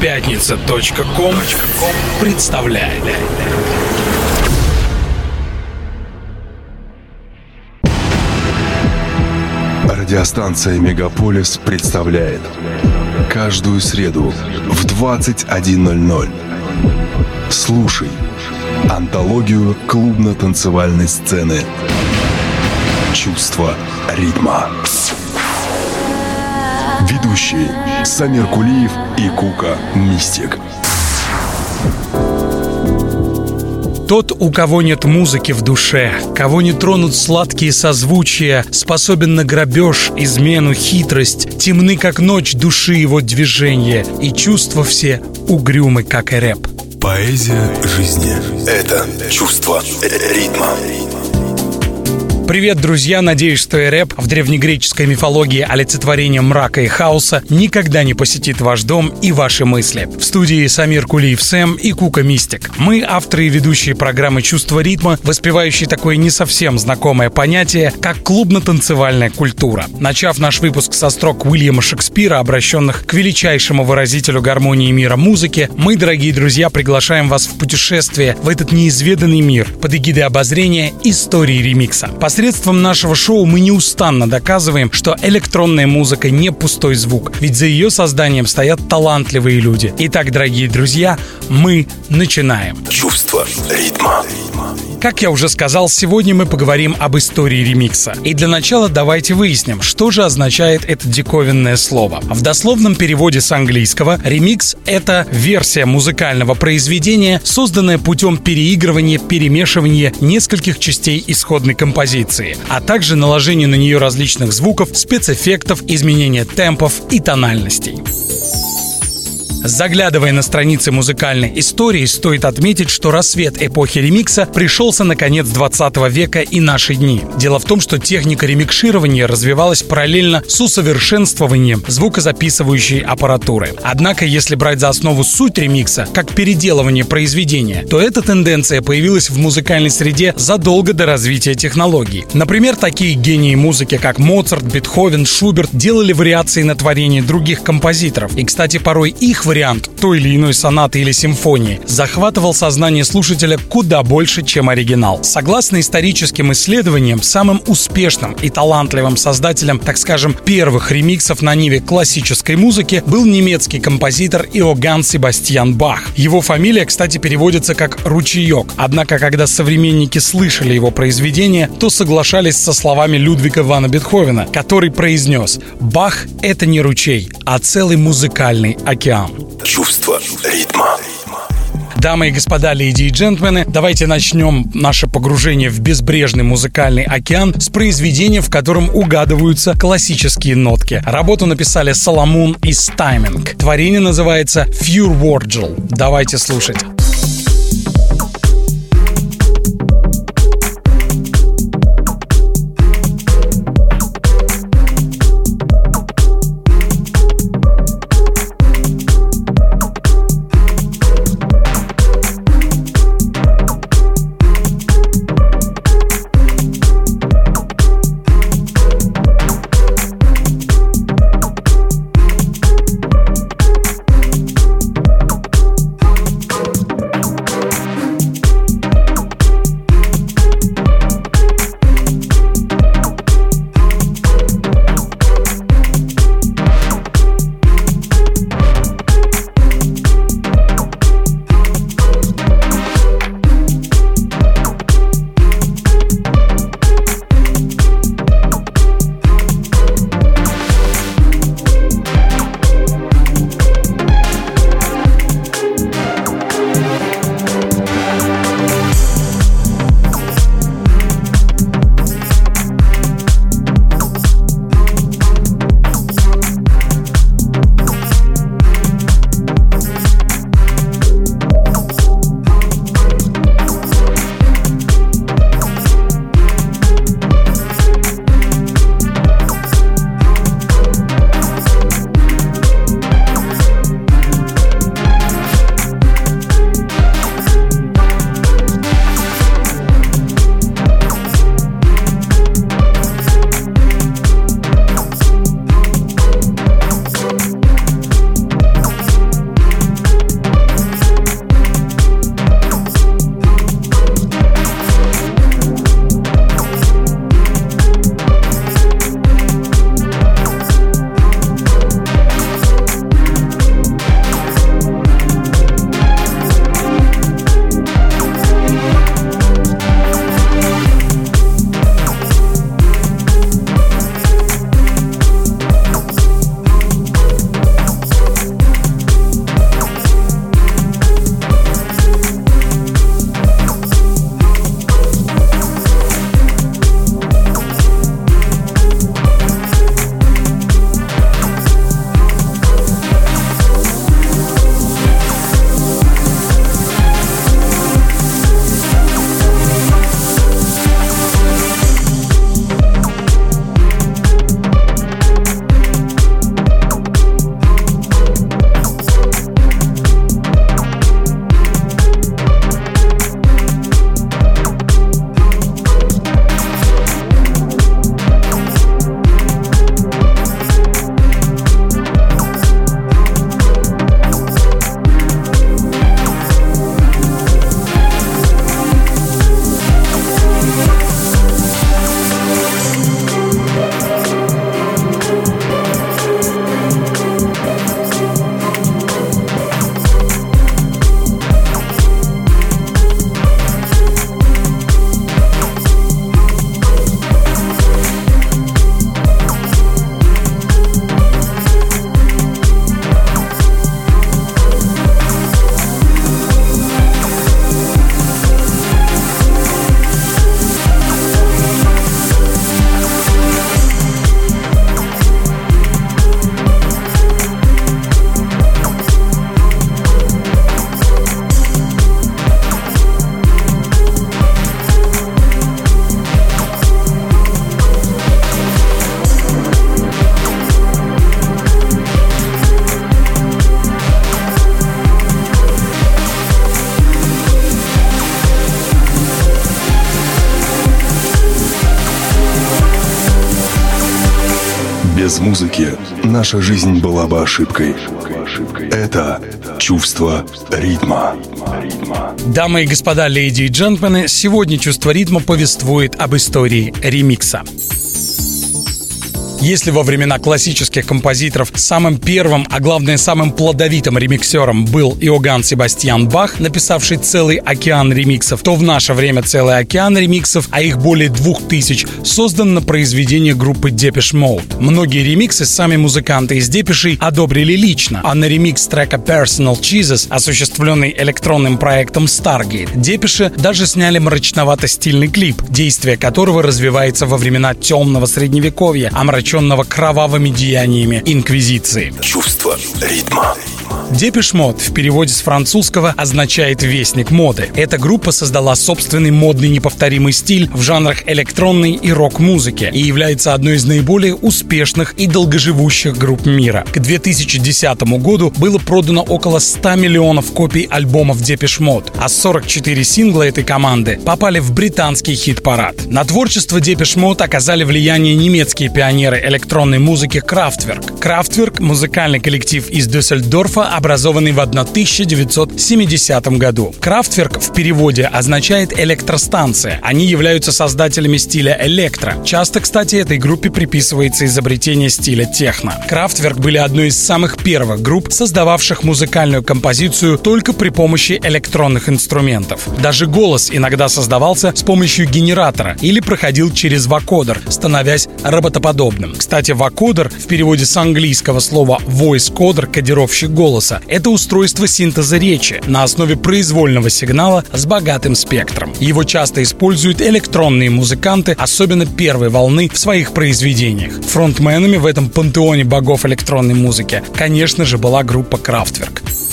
Пятница.ком представляет. Радиостанция «Мегаполис» представляет Каждую среду в 21.00 Слушай Антологию клубно-танцевальной сцены Чувство ритма Ведущие Самир Кулиев и Кука Мистик Тот, у кого нет музыки в душе, кого не тронут сладкие созвучия, способен на грабеж, измену, хитрость, темны, как ночь души его движения, и чувства все угрюмы, как и рэп. Поэзия жизни – это чувство ритма. Привет, друзья! Надеюсь, что рэп в древнегреческой мифологии олицетворение мрака и хаоса никогда не посетит ваш дом и ваши мысли. В студии Самир Кулиев Сэм и Кука Мистик. Мы авторы и ведущие программы «Чувство ритма», воспевающие такое не совсем знакомое понятие, как клубно-танцевальная культура. Начав наш выпуск со строк Уильяма Шекспира, обращенных к величайшему выразителю гармонии мира музыки, мы, дорогие друзья, приглашаем вас в путешествие в этот неизведанный мир под эгидой обозрения истории ремикса. Посредством нашего шоу мы неустанно доказываем, что электронная музыка не пустой звук, ведь за ее созданием стоят талантливые люди. Итак, дорогие друзья, мы начинаем. Чувство ритма. Как я уже сказал, сегодня мы поговорим об истории ремикса. И для начала давайте выясним, что же означает это диковинное слово. В дословном переводе с английского ремикс — это версия музыкального произведения, созданная путем переигрывания, перемешивания нескольких частей исходной композиции, а также наложения на нее различных звуков, спецэффектов, изменения темпов и тональностей. Заглядывая на страницы музыкальной истории, стоит отметить, что рассвет эпохи ремикса пришелся на конец 20 века и наши дни. Дело в том, что техника ремикширования развивалась параллельно с усовершенствованием звукозаписывающей аппаратуры. Однако, если брать за основу суть ремикса, как переделывание произведения, то эта тенденция появилась в музыкальной среде задолго до развития технологий. Например, такие гении музыки, как Моцарт, Бетховен, Шуберт делали вариации на творения других композиторов. И, кстати, порой их вариант той или иной сонаты или симфонии захватывал сознание слушателя куда больше, чем оригинал. Согласно историческим исследованиям, самым успешным и талантливым создателем, так скажем, первых ремиксов на ниве классической музыки был немецкий композитор Иоганн Себастьян Бах. Его фамилия, кстати, переводится как «ручеек». Однако, когда современники слышали его произведение, то соглашались со словами Людвига Вана Бетховена, который произнес «Бах — это не ручей, а целый музыкальный океан». Чувство ритма. Дамы и господа, леди и джентльмены, давайте начнем наше погружение в безбрежный музыкальный океан с произведения, в котором угадываются классические нотки. Работу написали Соломон и Стайминг. Творение называется Fure Wargel. Давайте слушать. Музыки наша жизнь была бы ошибкой. Это чувство ритма. Дамы и господа, леди и джентльмены, сегодня чувство ритма повествует об истории ремикса. Если во времена классических композиторов самым первым, а главное самым плодовитым ремиксером был Иоганн Себастьян Бах, написавший целый океан ремиксов, то в наше время целый океан ремиксов, а их более двух тысяч, создан на произведение группы Depeche Mode. Многие ремиксы сами музыканты из Депешей одобрили лично, а на ремикс трека Personal Jesus, осуществленный электронным проектом Stargate, Депеши даже сняли мрачновато-стильный клип, действие которого развивается во времена темного средневековья, а мрачновато омраченного кровавыми деяниями Инквизиции. Чувство ритма. Depeche Mode в переводе с французского означает «вестник моды». Эта группа создала собственный модный неповторимый стиль в жанрах электронной и рок-музыки и является одной из наиболее успешных и долгоживущих групп мира. К 2010 году было продано около 100 миллионов копий альбомов Depeche Mode, а 44 сингла этой команды попали в британский хит-парад. На творчество Depeche Mode оказали влияние немецкие пионеры электронной музыки Kraftwerk. Kraftwerk — музыкальный коллектив из Дюссельдорфа, образованный в 1970 году. Крафтверк в переводе означает электростанция. Они являются создателями стиля электро. Часто, кстати, этой группе приписывается изобретение стиля техно. Крафтверк были одной из самых первых групп, создававших музыкальную композицию только при помощи электронных инструментов. Даже голос иногда создавался с помощью генератора или проходил через вокодер, становясь роботоподобным. Кстати, вокодер в переводе с английского слова voice coder, кодировщик голоса, голоса – это устройство синтеза речи на основе произвольного сигнала с богатым спектром. Его часто используют электронные музыканты, особенно первой волны в своих произведениях. Фронтменами в этом пантеоне богов электронной музыки, конечно же, была группа Kraftwerk.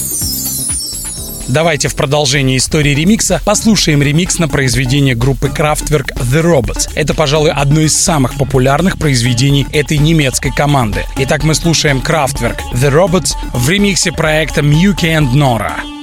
Давайте в продолжении истории ремикса послушаем ремикс на произведение группы Kraftwerk The Robots. Это, пожалуй, одно из самых популярных произведений этой немецкой команды. Итак, мы слушаем Kraftwerk The Robots в ремиксе проекта Mewke and Nora.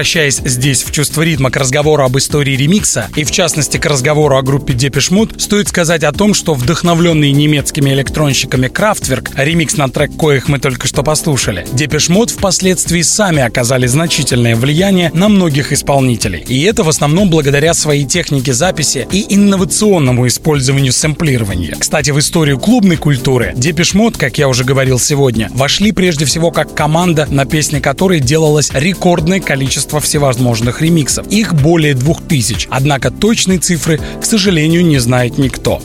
Возвращаясь здесь в чувство ритма к разговору об истории ремикса и в частности к разговору о группе Depeche Mode, стоит сказать о том, что вдохновленные немецкими электронщиками Kraftwerk, ремикс на трек коих мы только что послушали, Depeche Mode впоследствии сами оказали значительное влияние на многих исполнителей. И это в основном благодаря своей технике записи и инновационному использованию сэмплирования. Кстати, в историю клубной культуры Depeche Mode, как я уже говорил сегодня, вошли прежде всего как команда, на песни которой делалось рекордное количество всевозможных ремиксов. Их более двух тысяч. Однако точной цифры, к сожалению, не знает никто.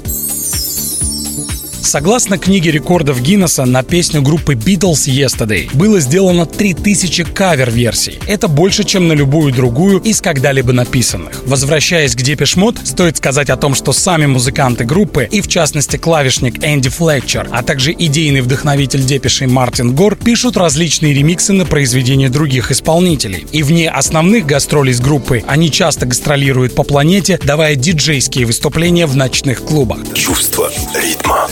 Согласно книге рекордов Гиннесса, на песню группы Beatles Yesterday было сделано 3000 кавер-версий. Это больше, чем на любую другую из когда-либо написанных. Возвращаясь к Depeche стоит сказать о том, что сами музыканты группы, и в частности клавишник Энди Флетчер, а также идейный вдохновитель Депешей Мартин Гор, пишут различные ремиксы на произведения других исполнителей. И вне основных гастролей с группы они часто гастролируют по планете, давая диджейские выступления в ночных клубах. Чувство ритма.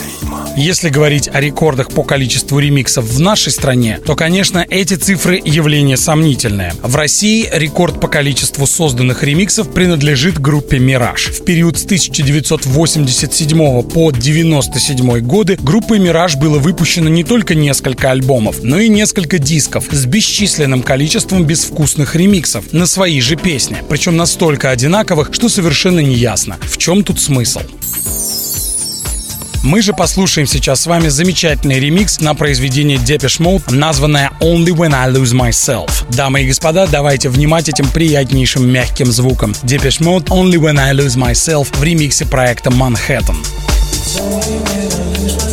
Если говорить о рекордах по количеству ремиксов в нашей стране, то, конечно, эти цифры явление сомнительное. В России рекорд по количеству созданных ремиксов принадлежит группе «Мираж». В период с 1987 по 1997 годы группой «Мираж» было выпущено не только несколько альбомов, но и несколько дисков с бесчисленным количеством безвкусных ремиксов на свои же песни, причем настолько одинаковых, что совершенно не ясно, в чем тут смысл. Мы же послушаем сейчас с вами замечательный ремикс на произведение Depeche Mode, названное Only When I Lose Myself. Дамы и господа, давайте внимать этим приятнейшим мягким звуком. Depeche Mode Only When I Lose Myself в ремиксе проекта Manhattan. It's only when I lose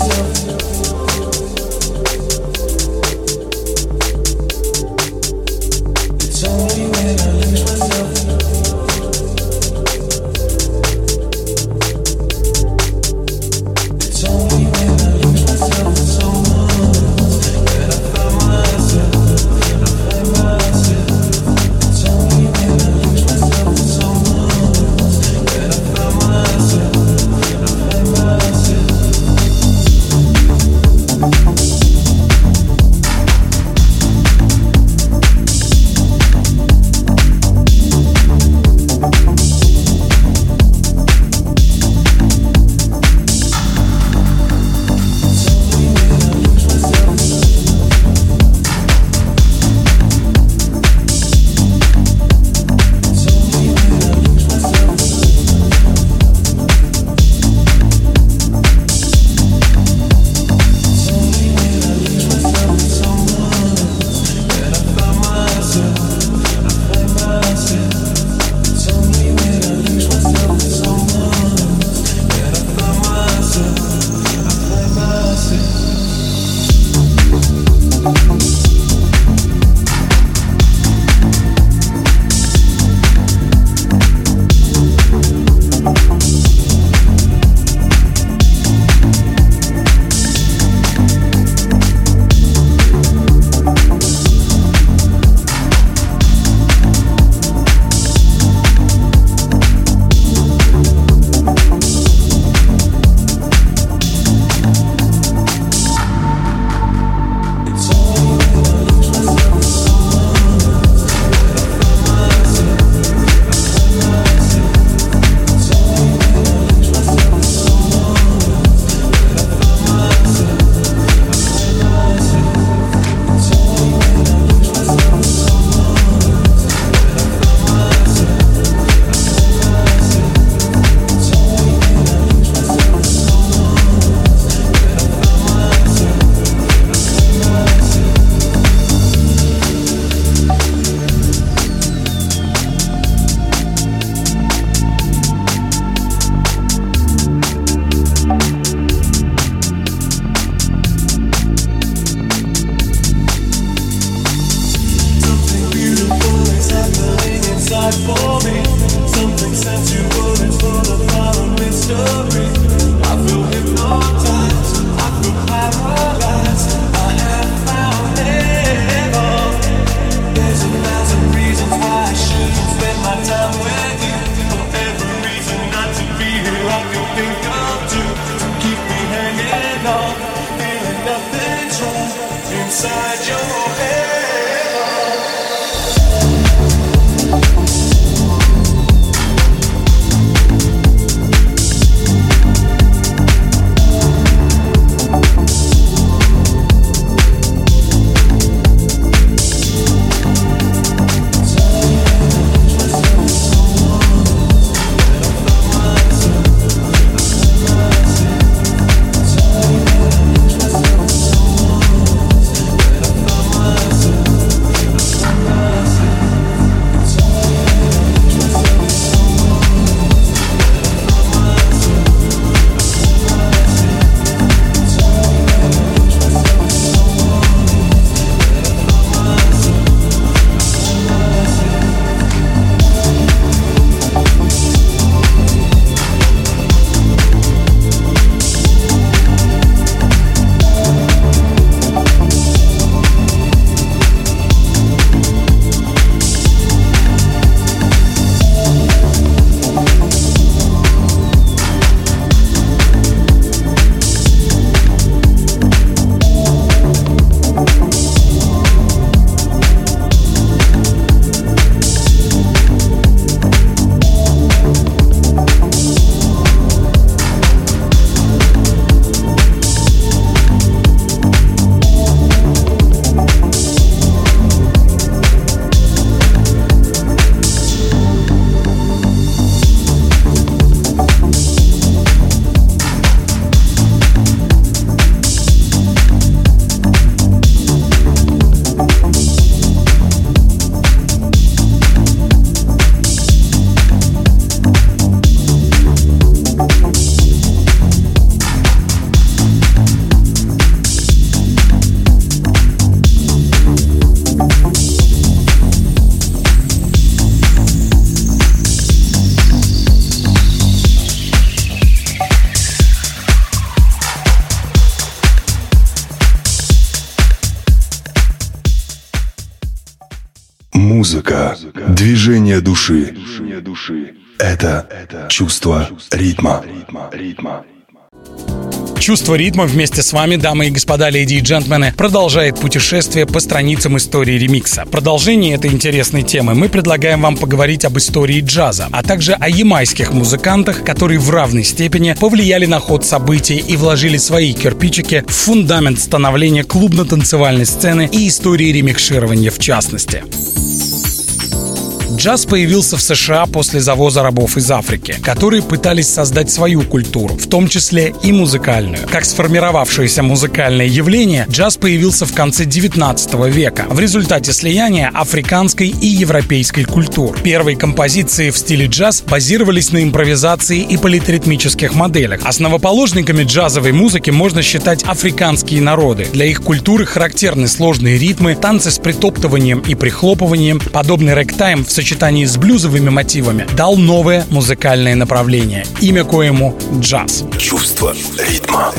Это чувство ритма. Чувство ритма вместе с вами, дамы и господа, леди и джентльмены, продолжает путешествие по страницам истории ремикса. Продолжение этой интересной темы мы предлагаем вам поговорить об истории джаза, а также о ямайских музыкантах, которые в равной степени повлияли на ход событий и вложили свои кирпичики в фундамент становления клубно-танцевальной сцены и истории ремикширования в частности. Джаз появился в США после завоза рабов из Африки, которые пытались создать свою культуру, в том числе и музыкальную. Как сформировавшееся музыкальное явление, джаз появился в конце 19 века в результате слияния африканской и европейской культур. Первые композиции в стиле джаз базировались на импровизации и политритмических моделях. Основоположниками джазовой музыки можно считать африканские народы. Для их культуры характерны сложные ритмы, танцы с притоптыванием и прихлопыванием, подобный рэктайм в сочетании сочетании с блюзовыми мотивами дал новое музыкальное направление, имя коему — джаз. Чувство ритма.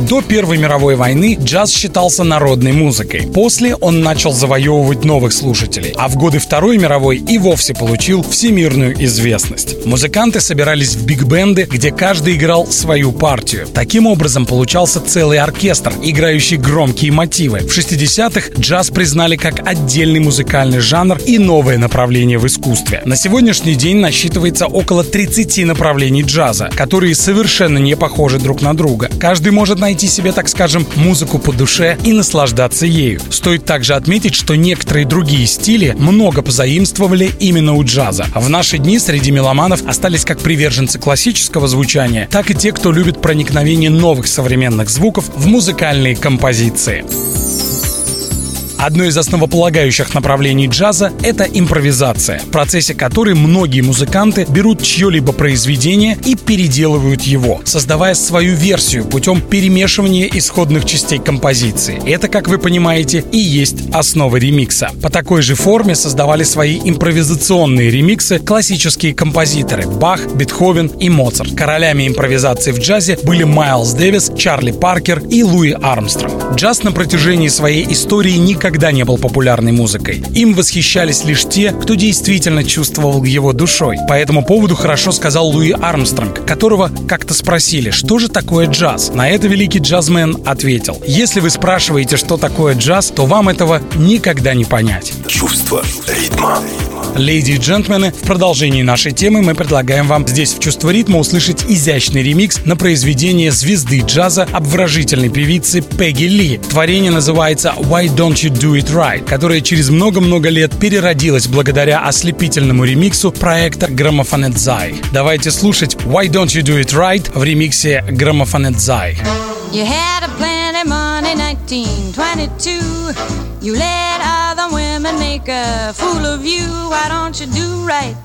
До Первой мировой войны джаз считался народной музыкой. После он начал завоевывать новых слушателей, а в годы Второй мировой и вовсе получил всемирную известность. Музыканты собирались в биг-бенды, где каждый играл свою партию. Таким образом получался целый оркестр, играющий громкие мотивы. В 60-х джаз признали как отдельный музыкальный жанр и новое направление в искусстве. На сегодняшний день насчитывается около 30 направлений джаза, которые совершенно не похожи друг на друга. Каждый может найти себе, так скажем, музыку по душе и наслаждаться ею. Стоит также отметить, что некоторые другие стили много позаимствовали именно у джаза. В наши дни среди меломанов остались как приверженцы классического звучания, так и те, кто любит проникновение новых современных звуков в музыкальные композиции. Одно из основополагающих направлений джаза — это импровизация, в процессе которой многие музыканты берут чье-либо произведение и переделывают его, создавая свою версию путем перемешивания исходных частей композиции. Это, как вы понимаете, и есть основа ремикса. По такой же форме создавали свои импровизационные ремиксы классические композиторы Бах, Бетховен и Моцарт. Королями импровизации в джазе были Майлз Дэвис, Чарли Паркер и Луи Армстронг. Джаз на протяжении своей истории никогда никогда не был популярной музыкой. Им восхищались лишь те, кто действительно чувствовал его душой. По этому поводу хорошо сказал Луи Армстронг, которого как-то спросили, что же такое джаз. На это великий джазмен ответил, если вы спрашиваете, что такое джаз, то вам этого никогда не понять. Чувство ритма. Леди и джентльмены, в продолжении нашей темы мы предлагаем вам здесь в «Чувство ритма» услышать изящный ремикс на произведение звезды джаза обворожительной певицы Пегги Ли. Творение называется «Why Don't You Do It Right», которое через много-много лет переродилось благодаря ослепительному ремиксу проекта Zai. Давайте слушать «Why Don't You Do It Right» в ремиксе Gramophone Zai. You had a plenty money 1922. You let other women make a fool of you. Why don't you do right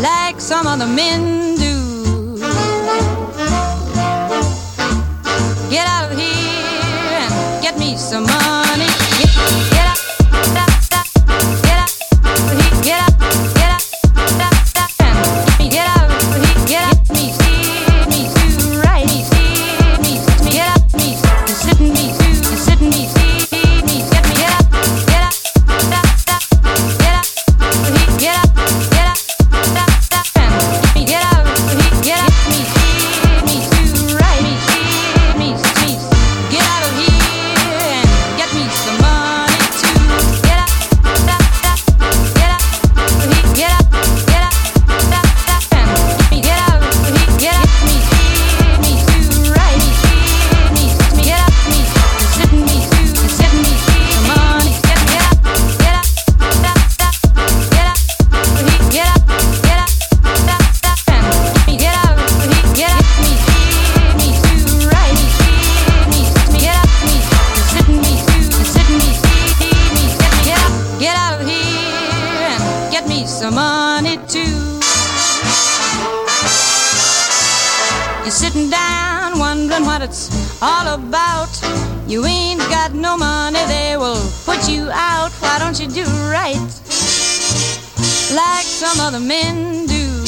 like some other men do? Get out of here and get me some money. Why don't you do right like some other men do?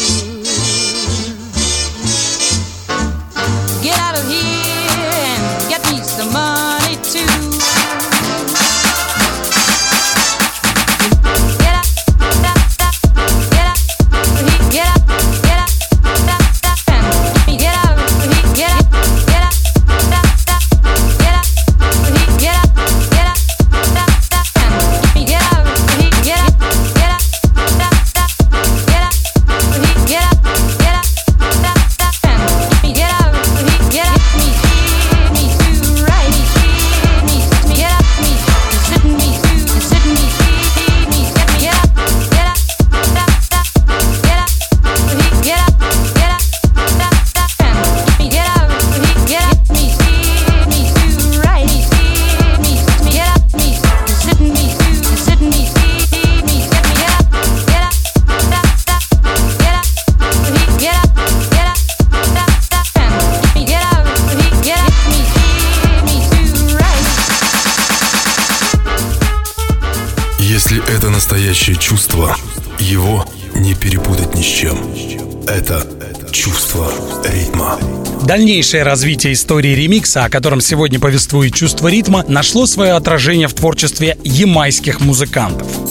Get out of here and get me some money. Дальнейшее развитие истории ремикса, о котором сегодня повествует чувство ритма, нашло свое отражение в творчестве ямайских музыкантов.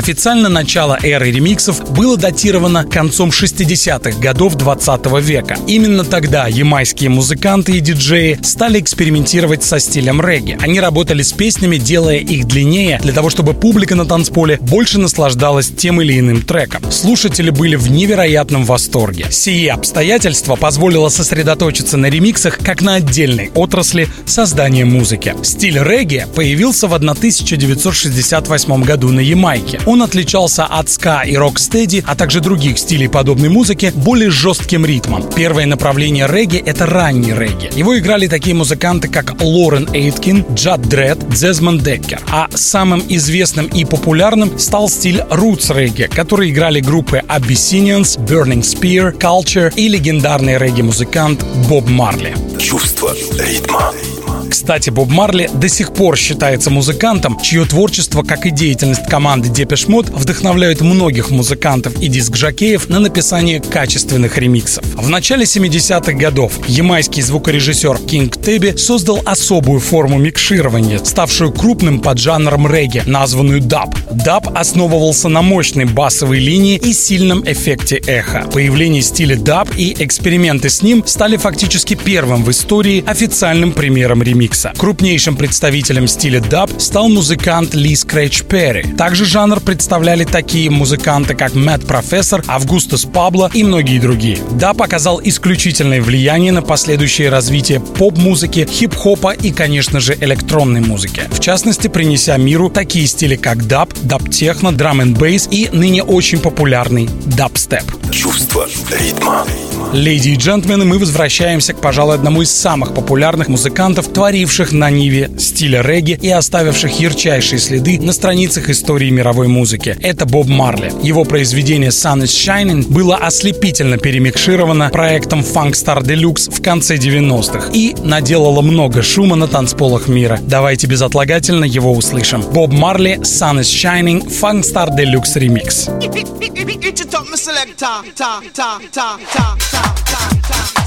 Официально начало эры ремиксов было датировано концом 60-х годов 20 века. Именно тогда ямайские музыканты и диджеи стали экспериментировать со стилем регги. Они работали с песнями, делая их длиннее, для того, чтобы публика на танцполе больше наслаждалась тем или иным треком. Слушатели были в невероятном восторге. Сие обстоятельство позволило сосредоточиться на ремиксах как на отдельной отрасли создания музыки. Стиль регги появился в 1968 году на Ямайке. Он отличался от ска и рок-стеди, а также других стилей подобной музыки, более жестким ритмом. Первое направление регги — это ранний регги. Его играли такие музыканты, как Лорен Эйткин, Джад Дред, Дезмонд Деккер. А самым известным и популярным стал стиль roots регги, который играли группы Abyssinians, Burning Spear, Culture и легендарный регги-музыкант Боб Марли. Чувство ритма. Кстати, Боб Марли до сих пор считается музыкантом, чье творчество, как и деятельность команды Depeche Mode, вдохновляют многих музыкантов и диск-жокеев на написание качественных ремиксов. В начале 70-х годов ямайский звукорежиссер Кинг Теби создал особую форму микширования, ставшую крупным поджанром регги, названную даб. Даб основывался на мощной басовой линии и сильном эффекте эха. Появление стиля даб и эксперименты с ним стали фактически первым в истории официальным примером ремикса ремикса. Крупнейшим представителем стиля даб стал музыкант Ли Скретч Перри. Также жанр представляли такие музыканты, как Мэд Профессор, Августус Пабло и многие другие. Даб оказал исключительное влияние на последующее развитие поп-музыки, хип-хопа и, конечно же, электронной музыки. В частности, принеся миру такие стили, как даб, даб-техно, драм н бейс и ныне очень популярный дабстеп. Чувство ритма. Леди и джентльмены, мы возвращаемся к, пожалуй, одному из самых популярных музыкантов, творивших на ниве стиля регги и оставивших ярчайшие следы на страницах истории мировой музыки. Это Боб Марли. Его произведение Sun is Shining было ослепительно перемикшировано проектом Funk Star Deluxe в конце 90-х и наделало много шума на танцполах мира. Давайте безотлагательно его услышим. Боб Марли, Sun is Shining, Funk Star Deluxe Remix. свобода —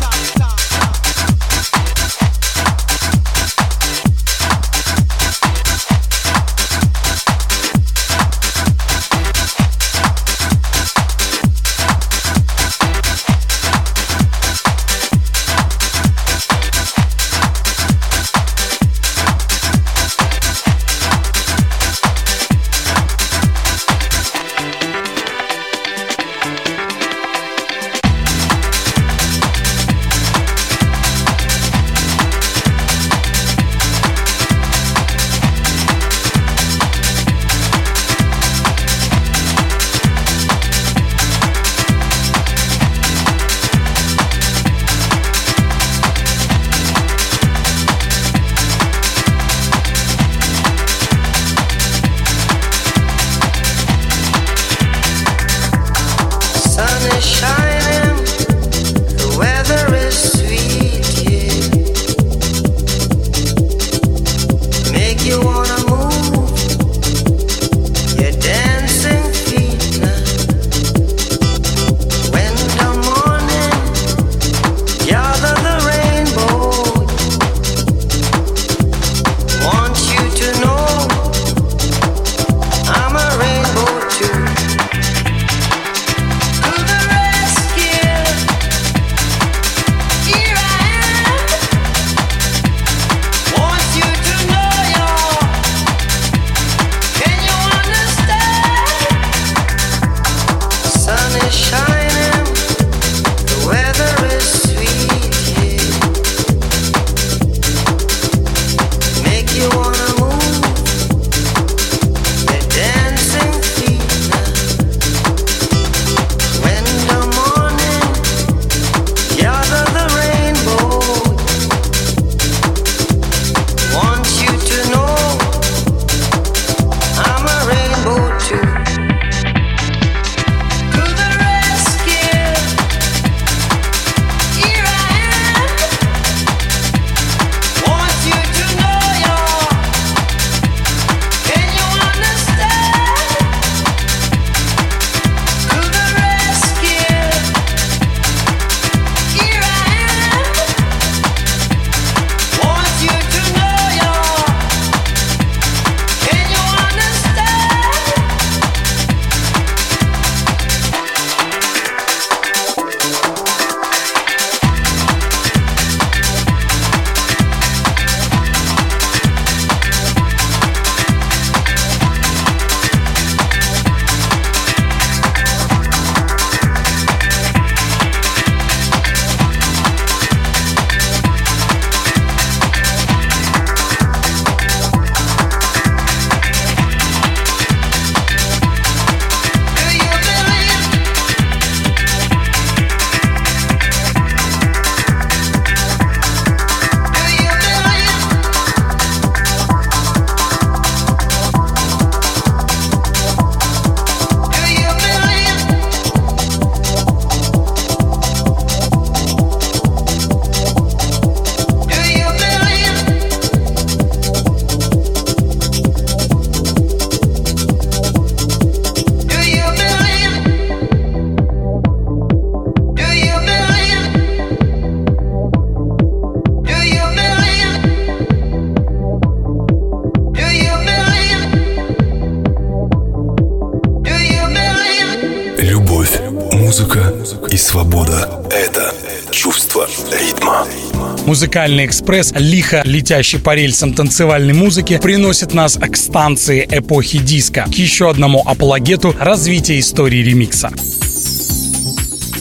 Музыкальный экспресс, лихо летящий по рельсам танцевальной музыки, приносит нас к станции эпохи диска, к еще одному апологету развития истории ремикса.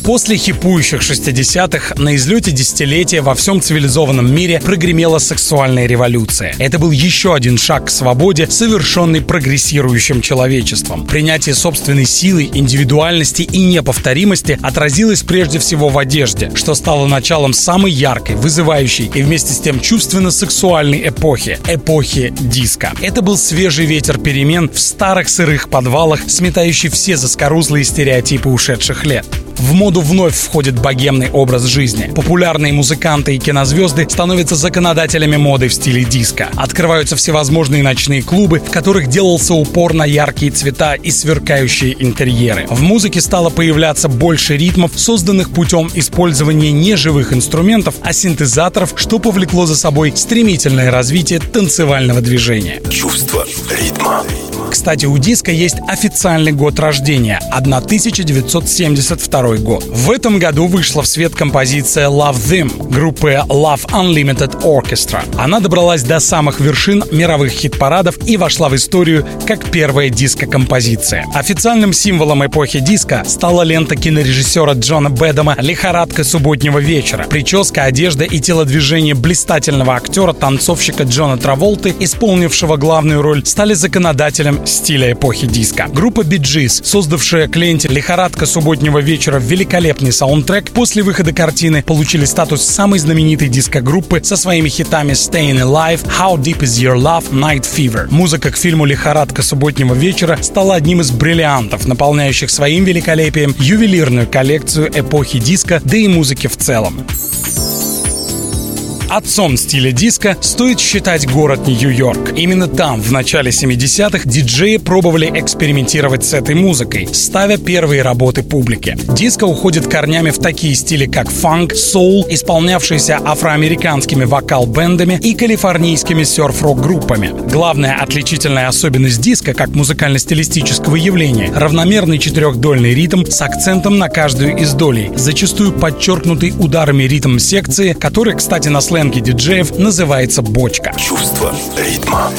После хипующих 60-х на излете десятилетия во всем цивилизованном мире прогремела сексуальная революция. Это был еще один шаг к свободе, совершенный прогрессирующим человечеством. Принятие собственной силы, индивидуальности и неповторимости отразилось прежде всего в одежде, что стало началом самой яркой, вызывающей и вместе с тем чувственно-сексуальной эпохи – эпохи диска. Это был свежий ветер перемен в старых сырых подвалах, сметающий все заскорузлые стереотипы ушедших лет. В моду вновь входит богемный образ жизни. Популярные музыканты и кинозвезды становятся законодателями моды в стиле диска. Открываются всевозможные ночные клубы, в которых делался упор на яркие цвета и сверкающие интерьеры. В музыке стало появляться больше ритмов, созданных путем использования не живых инструментов, а синтезаторов, что повлекло за собой стремительное развитие танцевального движения. Чувство ритма. Кстати, у диска есть официальный год рождения – 1972 год. В этом году вышла в свет композиция Love Them группы Love Unlimited Orchestra. Она добралась до самых вершин мировых хит-парадов и вошла в историю как первая диско-композиция. Официальным символом эпохи диска стала лента кинорежиссера Джона Бэдома «Лихорадка субботнего вечера». Прическа, одежда и телодвижение блистательного актера-танцовщика Джона Траволты, исполнившего главную роль, стали законодателем стиля эпохи диска. Группа Gees, создавшая к ленте «Лихорадка субботнего вечера» великолепный саундтрек, после выхода картины получили статус самой знаменитой диско-группы со своими хитами «Staying Alive», «How Deep Is Your Love», «Night Fever». Музыка к фильму «Лихорадка субботнего вечера» стала одним из бриллиантов, наполняющих своим великолепием ювелирную коллекцию эпохи диска, да и музыки в целом. Отцом стиля диска стоит считать город Нью-Йорк. Именно там, в начале 70-х, диджеи пробовали экспериментировать с этой музыкой, ставя первые работы публике. Диско уходит корнями в такие стили, как фанк, соул, исполнявшиеся афроамериканскими вокал-бендами и калифорнийскими серф-рок-группами. Главная отличительная особенность диска, как музыкально-стилистического явления, равномерный четырехдольный ритм с акцентом на каждую из долей, зачастую подчеркнутый ударами ритм секции, который, кстати, на сленге сленге диджеев называется бочка. Чувство ритма.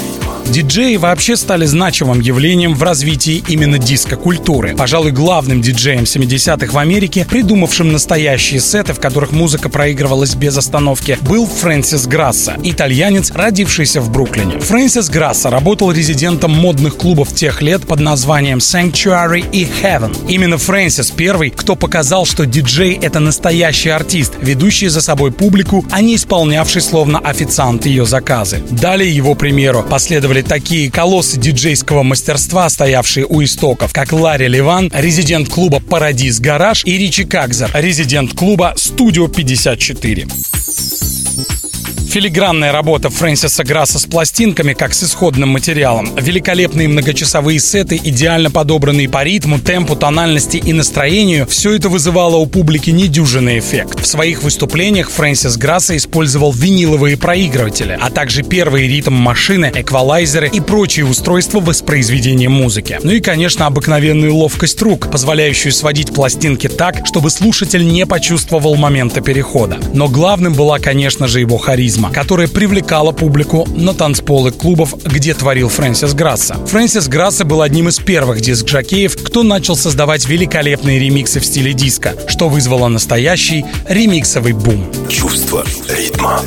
Диджеи вообще стали значимым явлением в развитии именно диско-культуры. Пожалуй, главным диджеем 70-х в Америке, придумавшим настоящие сеты, в которых музыка проигрывалась без остановки, был Фрэнсис Грасса, итальянец, родившийся в Бруклине. Фрэнсис Грасса работал резидентом модных клубов тех лет под названием Sanctuary и Heaven. Именно Фрэнсис первый, кто показал, что диджей — это настоящий артист, ведущий за собой публику, а не исполнявший словно официант ее заказы. Далее его примеру последовали последовали такие колоссы диджейского мастерства, стоявшие у истоков, как Ларри Ливан, резидент клуба «Парадис Гараж» и Ричи Кагзер, резидент клуба «Студио 54». Филигранная работа Фрэнсиса Грасса с пластинками, как с исходным материалом. Великолепные многочасовые сеты, идеально подобранные по ритму, темпу, тональности и настроению – все это вызывало у публики недюжинный эффект. В своих выступлениях Фрэнсис Грасса использовал виниловые проигрыватели, а также первые ритм-машины, эквалайзеры и прочие устройства воспроизведения музыки. Ну и, конечно, обыкновенную ловкость рук, позволяющую сводить пластинки так, чтобы слушатель не почувствовал момента перехода. Но главным была, конечно же, его харизма харизма, которая привлекала публику на танцполы клубов, где творил Фрэнсис Грасса. Фрэнсис Грасса был одним из первых диск-жокеев, кто начал создавать великолепные ремиксы в стиле диска, что вызвало настоящий ремиксовый бум. Чувство ритма.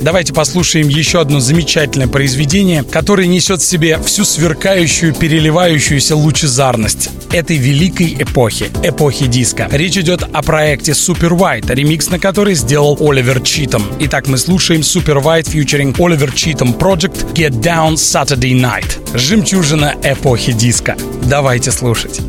Давайте послушаем еще одно замечательное произведение, которое несет в себе всю сверкающую, переливающуюся лучезарность этой великой эпохи, эпохи диска. Речь идет о проекте Super White, ремикс на который сделал Оливер Читом. Итак, мы слушаем Super White featuring Оливер Читом Project Get Down Saturday Night. Жемчужина эпохи диска. Давайте слушать.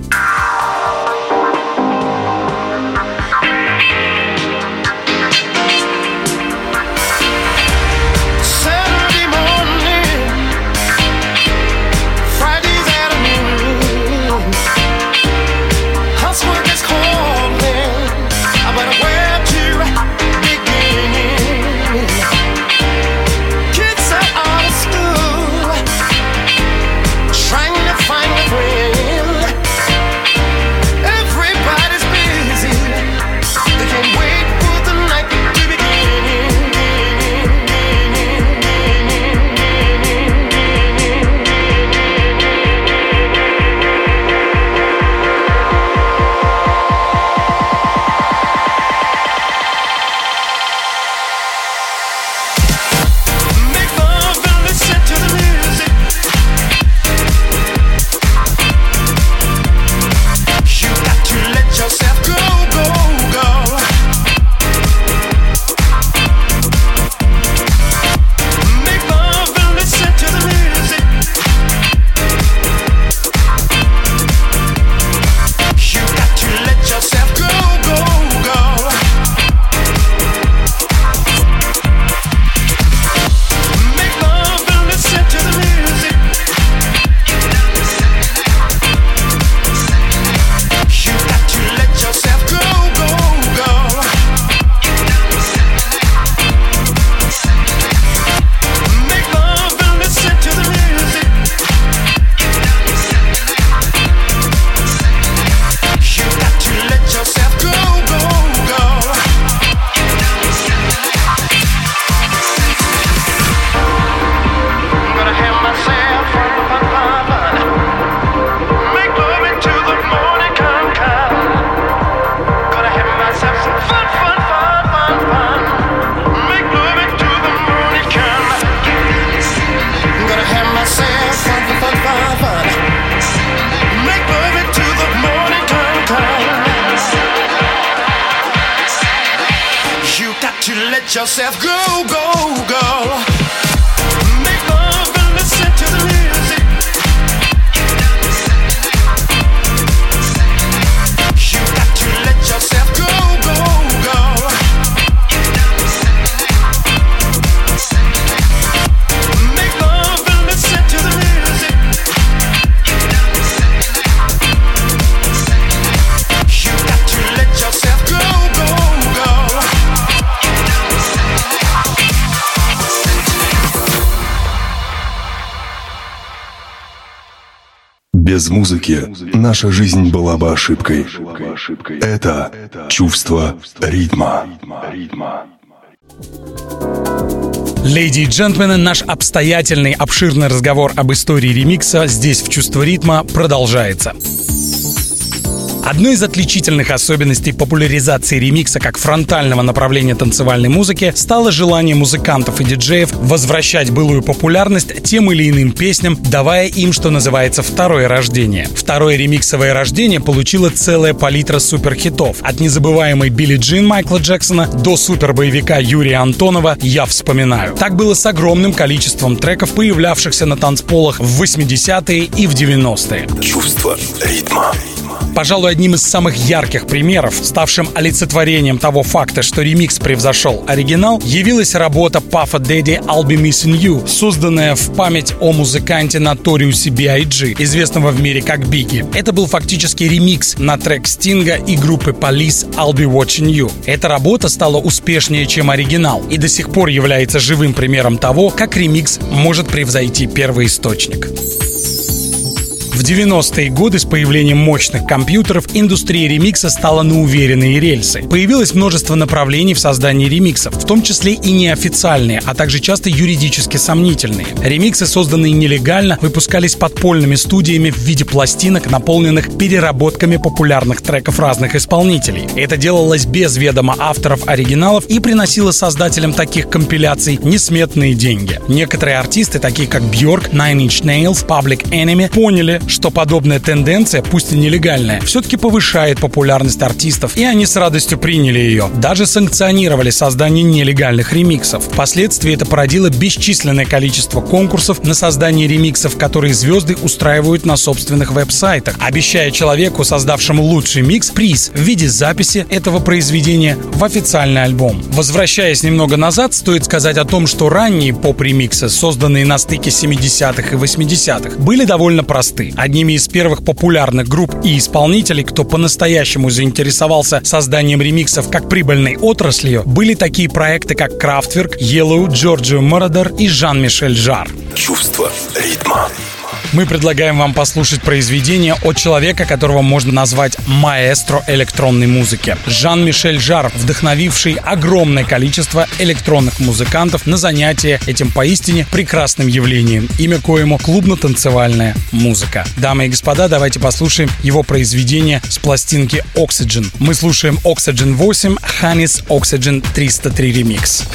Без музыки наша жизнь была бы ошибкой. Это чувство ритма. Леди и джентльмены, наш обстоятельный, обширный разговор об истории ремикса здесь в «Чувство ритма» продолжается. Одной из отличительных особенностей популяризации ремикса как фронтального направления танцевальной музыки стало желание музыкантов и диджеев возвращать былую популярность тем или иным песням, давая им, что называется, второе рождение. Второе ремиксовое рождение получило целая палитра суперхитов. От незабываемой Билли Джин Майкла Джексона до супербоевика Юрия Антонова «Я вспоминаю». Так было с огромным количеством треков, появлявшихся на танцполах в 80-е и в 90-е. Чувство ритма. Пожалуй, одним из самых ярких примеров, ставшим олицетворением того факта, что ремикс превзошел оригинал, явилась работа Пафа Дэдди «I'll Be Missing You», созданная в память о музыканте Notorious B.I.G., известного в мире как Бигги. Это был фактически ремикс на трек Стинга и группы Police «I'll Be Watching You». Эта работа стала успешнее, чем оригинал, и до сих пор является живым примером того, как ремикс может превзойти первый источник. В 90-е годы с появлением мощных компьютеров индустрия ремикса стала на уверенные рельсы. Появилось множество направлений в создании ремиксов, в том числе и неофициальные, а также часто юридически сомнительные. Ремиксы, созданные нелегально, выпускались подпольными студиями в виде пластинок, наполненных переработками популярных треков разных исполнителей. Это делалось без ведома авторов оригиналов и приносило создателям таких компиляций несметные деньги. Некоторые артисты, такие как Бьорк, Nine Inch Nails, Public Enemy, поняли, что подобная тенденция, пусть и нелегальная, все-таки повышает популярность артистов, и они с радостью приняли ее. Даже санкционировали создание нелегальных ремиксов. Впоследствии это породило бесчисленное количество конкурсов на создание ремиксов, которые звезды устраивают на собственных веб-сайтах, обещая человеку, создавшему лучший микс, приз в виде записи этого произведения в официальный альбом. Возвращаясь немного назад, стоит сказать о том, что ранние поп-ремиксы, созданные на стыке 70-х и 80-х, были довольно просты. Одними из первых популярных групп и исполнителей, кто по-настоящему заинтересовался созданием ремиксов как прибыльной отраслью, были такие проекты, как Kraftwerk, Yellow, Giorgio Moroder и Жан-Мишель Жар. Чувство ритма мы предлагаем вам послушать произведение от человека, которого можно назвать маэстро электронной музыки. Жан-Мишель Жар, вдохновивший огромное количество электронных музыкантов на занятия этим поистине прекрасным явлением, имя коему клубно-танцевальная музыка. Дамы и господа, давайте послушаем его произведение с пластинки Oxygen. Мы слушаем Oxygen 8, Hannis Oxygen 303 ремикс.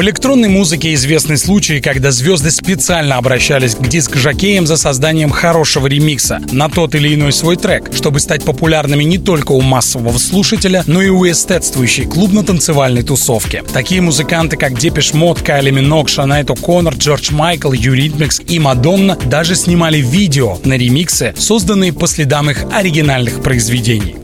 В электронной музыке известны случаи, когда звезды специально обращались к диск-жокеям за созданием хорошего ремикса на тот или иной свой трек, чтобы стать популярными не только у массового слушателя, но и у эстетствующей клубно-танцевальной тусовки. Такие музыканты, как Depeche Mode, Кайли Миноуг, Шинейд О'Коннор, Джордж Майкл, Eurythmics и Мадонна даже снимали видео на ремиксы, созданные по следам их оригинальных произведений.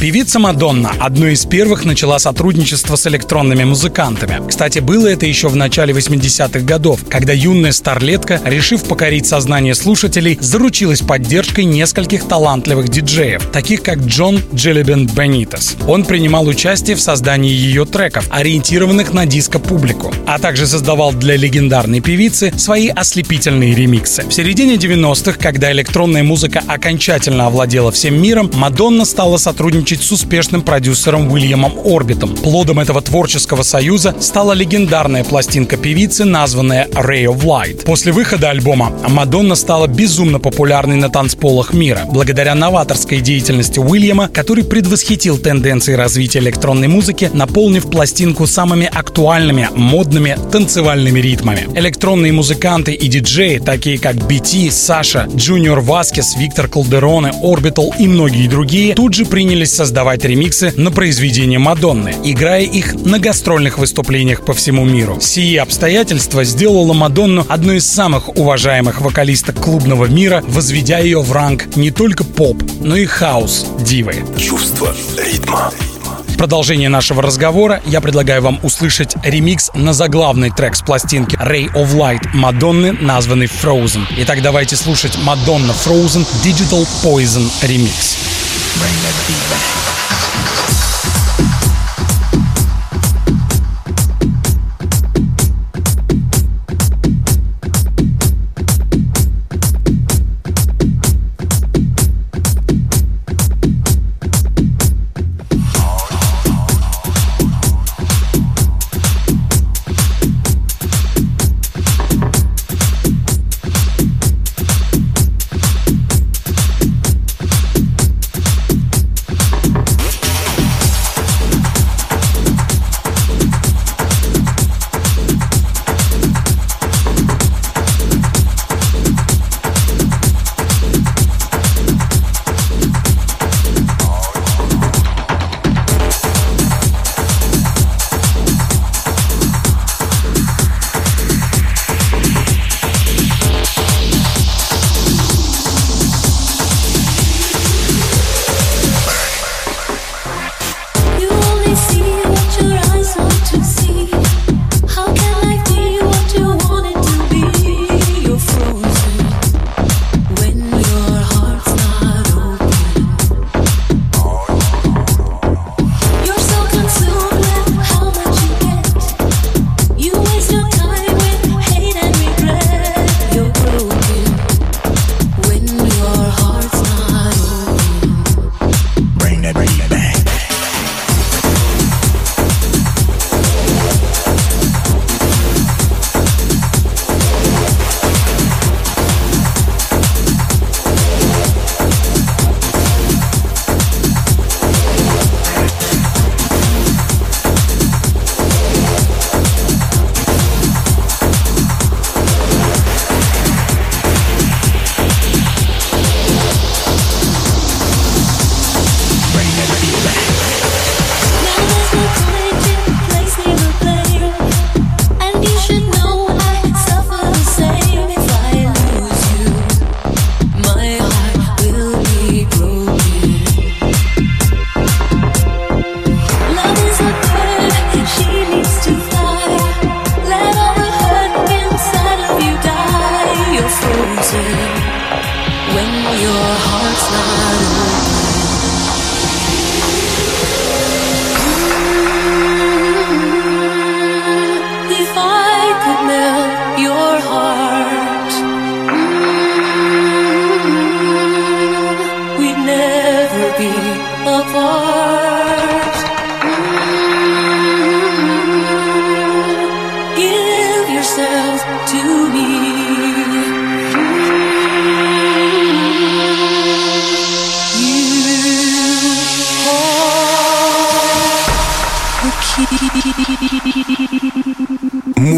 Певица Мадонна одной из первых начала сотрудничество с электронными музыкантами. Кстати, было это еще в начале 80-х годов, когда юная старлетка, решив покорить сознание слушателей, заручилась поддержкой нескольких талантливых диджеев, таких как Джон Джелебен Бенитес. Он принимал участие в создании ее треков, ориентированных на диско-публику, а также создавал для легендарной певицы свои ослепительные ремиксы. В середине 90-х, когда электронная музыка окончательно овладела всем миром, Мадонна стала сотрудничать сотрудничать с успешным продюсером Уильямом Орбитом. Плодом этого творческого союза стала легендарная пластинка певицы, названная Ray of Light. После выхода альбома Мадонна стала безумно популярной на танцполах мира, благодаря новаторской деятельности Уильяма, который предвосхитил тенденции развития электронной музыки, наполнив пластинку самыми актуальными, модными танцевальными ритмами. Электронные музыканты и диджеи, такие как BT, Саша, Джуниор Васкес, Виктор Колдероне, Orbital и многие другие, тут же принялись создавать ремиксы на произведения Мадонны, играя их на гастрольных выступлениях по всему миру. Сие обстоятельство сделало Мадонну одной из самых уважаемых вокалисток клубного мира, возведя ее в ранг не только поп, но и хаус дивы. Чувство ритма. В продолжение нашего разговора я предлагаю вам услышать ремикс на заглавный трек с пластинки Ray of Light Мадонны, названный Frozen. Итак, давайте слушать Мадонна Frozen Digital Poison Remix. Bring never be back.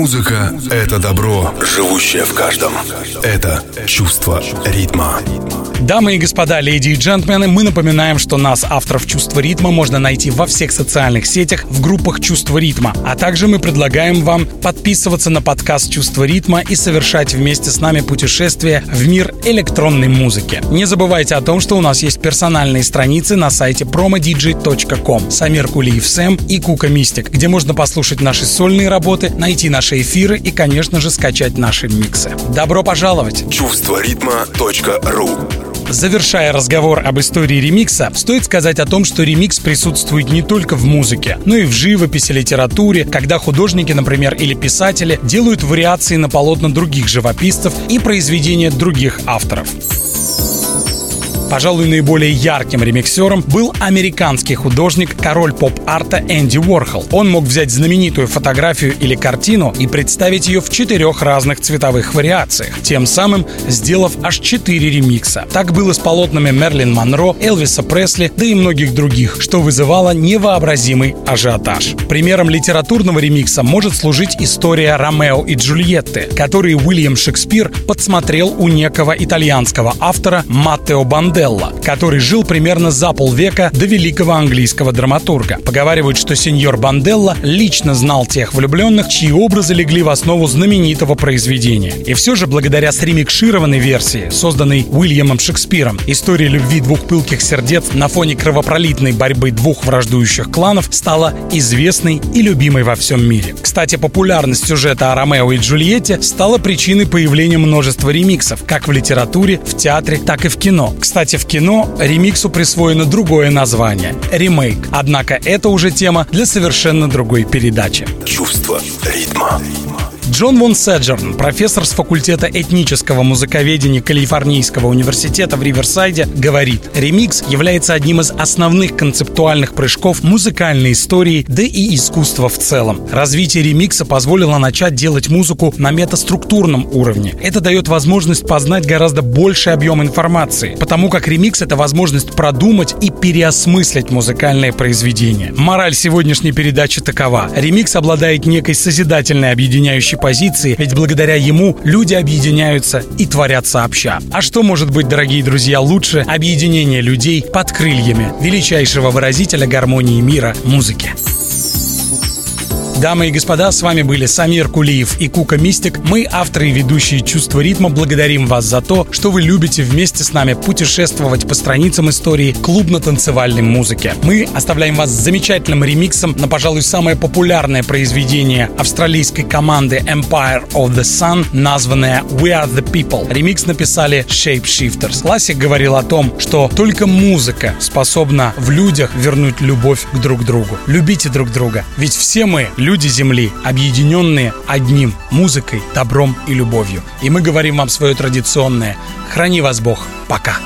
Музыка — это добро, живущее в каждом. Это чувство ритма. Дамы и господа, леди и джентльмены, мы напоминаем, что нас, авторов «Чувства ритма», можно найти во всех социальных сетях в группах «Чувство ритма». А также мы предлагаем вам подписываться на подкаст «Чувство ритма» и совершать вместе с нами путешествие в мир электронной музыки. Не забывайте о том, что у нас есть персональные страницы на сайте promodj.com Самир Кулиев Сэм и Кука Мистик, где можно послушать наши сольные работы, найти наши эфиры и, конечно же, скачать наши миксы. Добро пожаловать! Чувство ритма.ру Завершая разговор об истории ремикса, стоит сказать о том, что ремикс присутствует не только в музыке, но и в живописи, литературе, когда художники, например, или писатели делают вариации на полотна других живописцев и произведения других авторов. Пожалуй, наиболее ярким ремиксером был американский художник, король поп-арта Энди Уорхол. Он мог взять знаменитую фотографию или картину и представить ее в четырех разных цветовых вариациях, тем самым сделав аж четыре ремикса. Так было с полотнами Мерлин Монро, Элвиса Пресли, да и многих других, что вызывало невообразимый ажиотаж. Примером литературного ремикса может служить история Ромео и Джульетты, которые Уильям Шекспир подсмотрел у некого итальянского автора Маттео Банде Банделла, который жил примерно за полвека до великого английского драматурга. Поговаривают, что сеньор Банделла лично знал тех влюбленных, чьи образы легли в основу знаменитого произведения. И все же, благодаря сремикшированной версии, созданной Уильямом Шекспиром, история любви двух пылких сердец на фоне кровопролитной борьбы двух враждующих кланов стала известной и любимой во всем мире. Кстати, популярность сюжета о Ромео и Джульетте стала причиной появления множества ремиксов, как в литературе, в театре, так и в кино. Кстати, кстати, в кино ремиксу присвоено другое название — ремейк. Однако это уже тема для совершенно другой передачи. Чувство ритма. Джон Вон Седжерн, профессор с факультета этнического музыковедения Калифорнийского университета в Риверсайде, говорит, ремикс является одним из основных концептуальных прыжков музыкальной истории, да и искусства в целом. Развитие ремикса позволило начать делать музыку на метаструктурном уровне. Это дает возможность познать гораздо больший объем информации, потому как ремикс — это возможность продумать и переосмыслить музыкальное произведение. Мораль сегодняшней передачи такова. Ремикс обладает некой созидательной объединяющей позиции, ведь благодаря ему люди объединяются и творят сообща. А что может быть, дорогие друзья, лучше объединения людей под крыльями величайшего выразителя гармонии мира — музыки? Дамы и господа, с вами были Самир Кулиев и Кука Мистик. Мы, авторы и ведущие «Чувство ритма», благодарим вас за то, что вы любите вместе с нами путешествовать по страницам истории клубно-танцевальной музыки. Мы оставляем вас с замечательным ремиксом на, пожалуй, самое популярное произведение австралийской команды Empire of the Sun, названное We Are the People. Ремикс написали Shapeshifters. Классик говорил о том, что только музыка способна в людях вернуть любовь к друг другу. Любите друг друга, ведь все мы люди Земли, объединенные одним – музыкой, добром и любовью. И мы говорим вам свое традиционное «Храни вас Бог». Пока.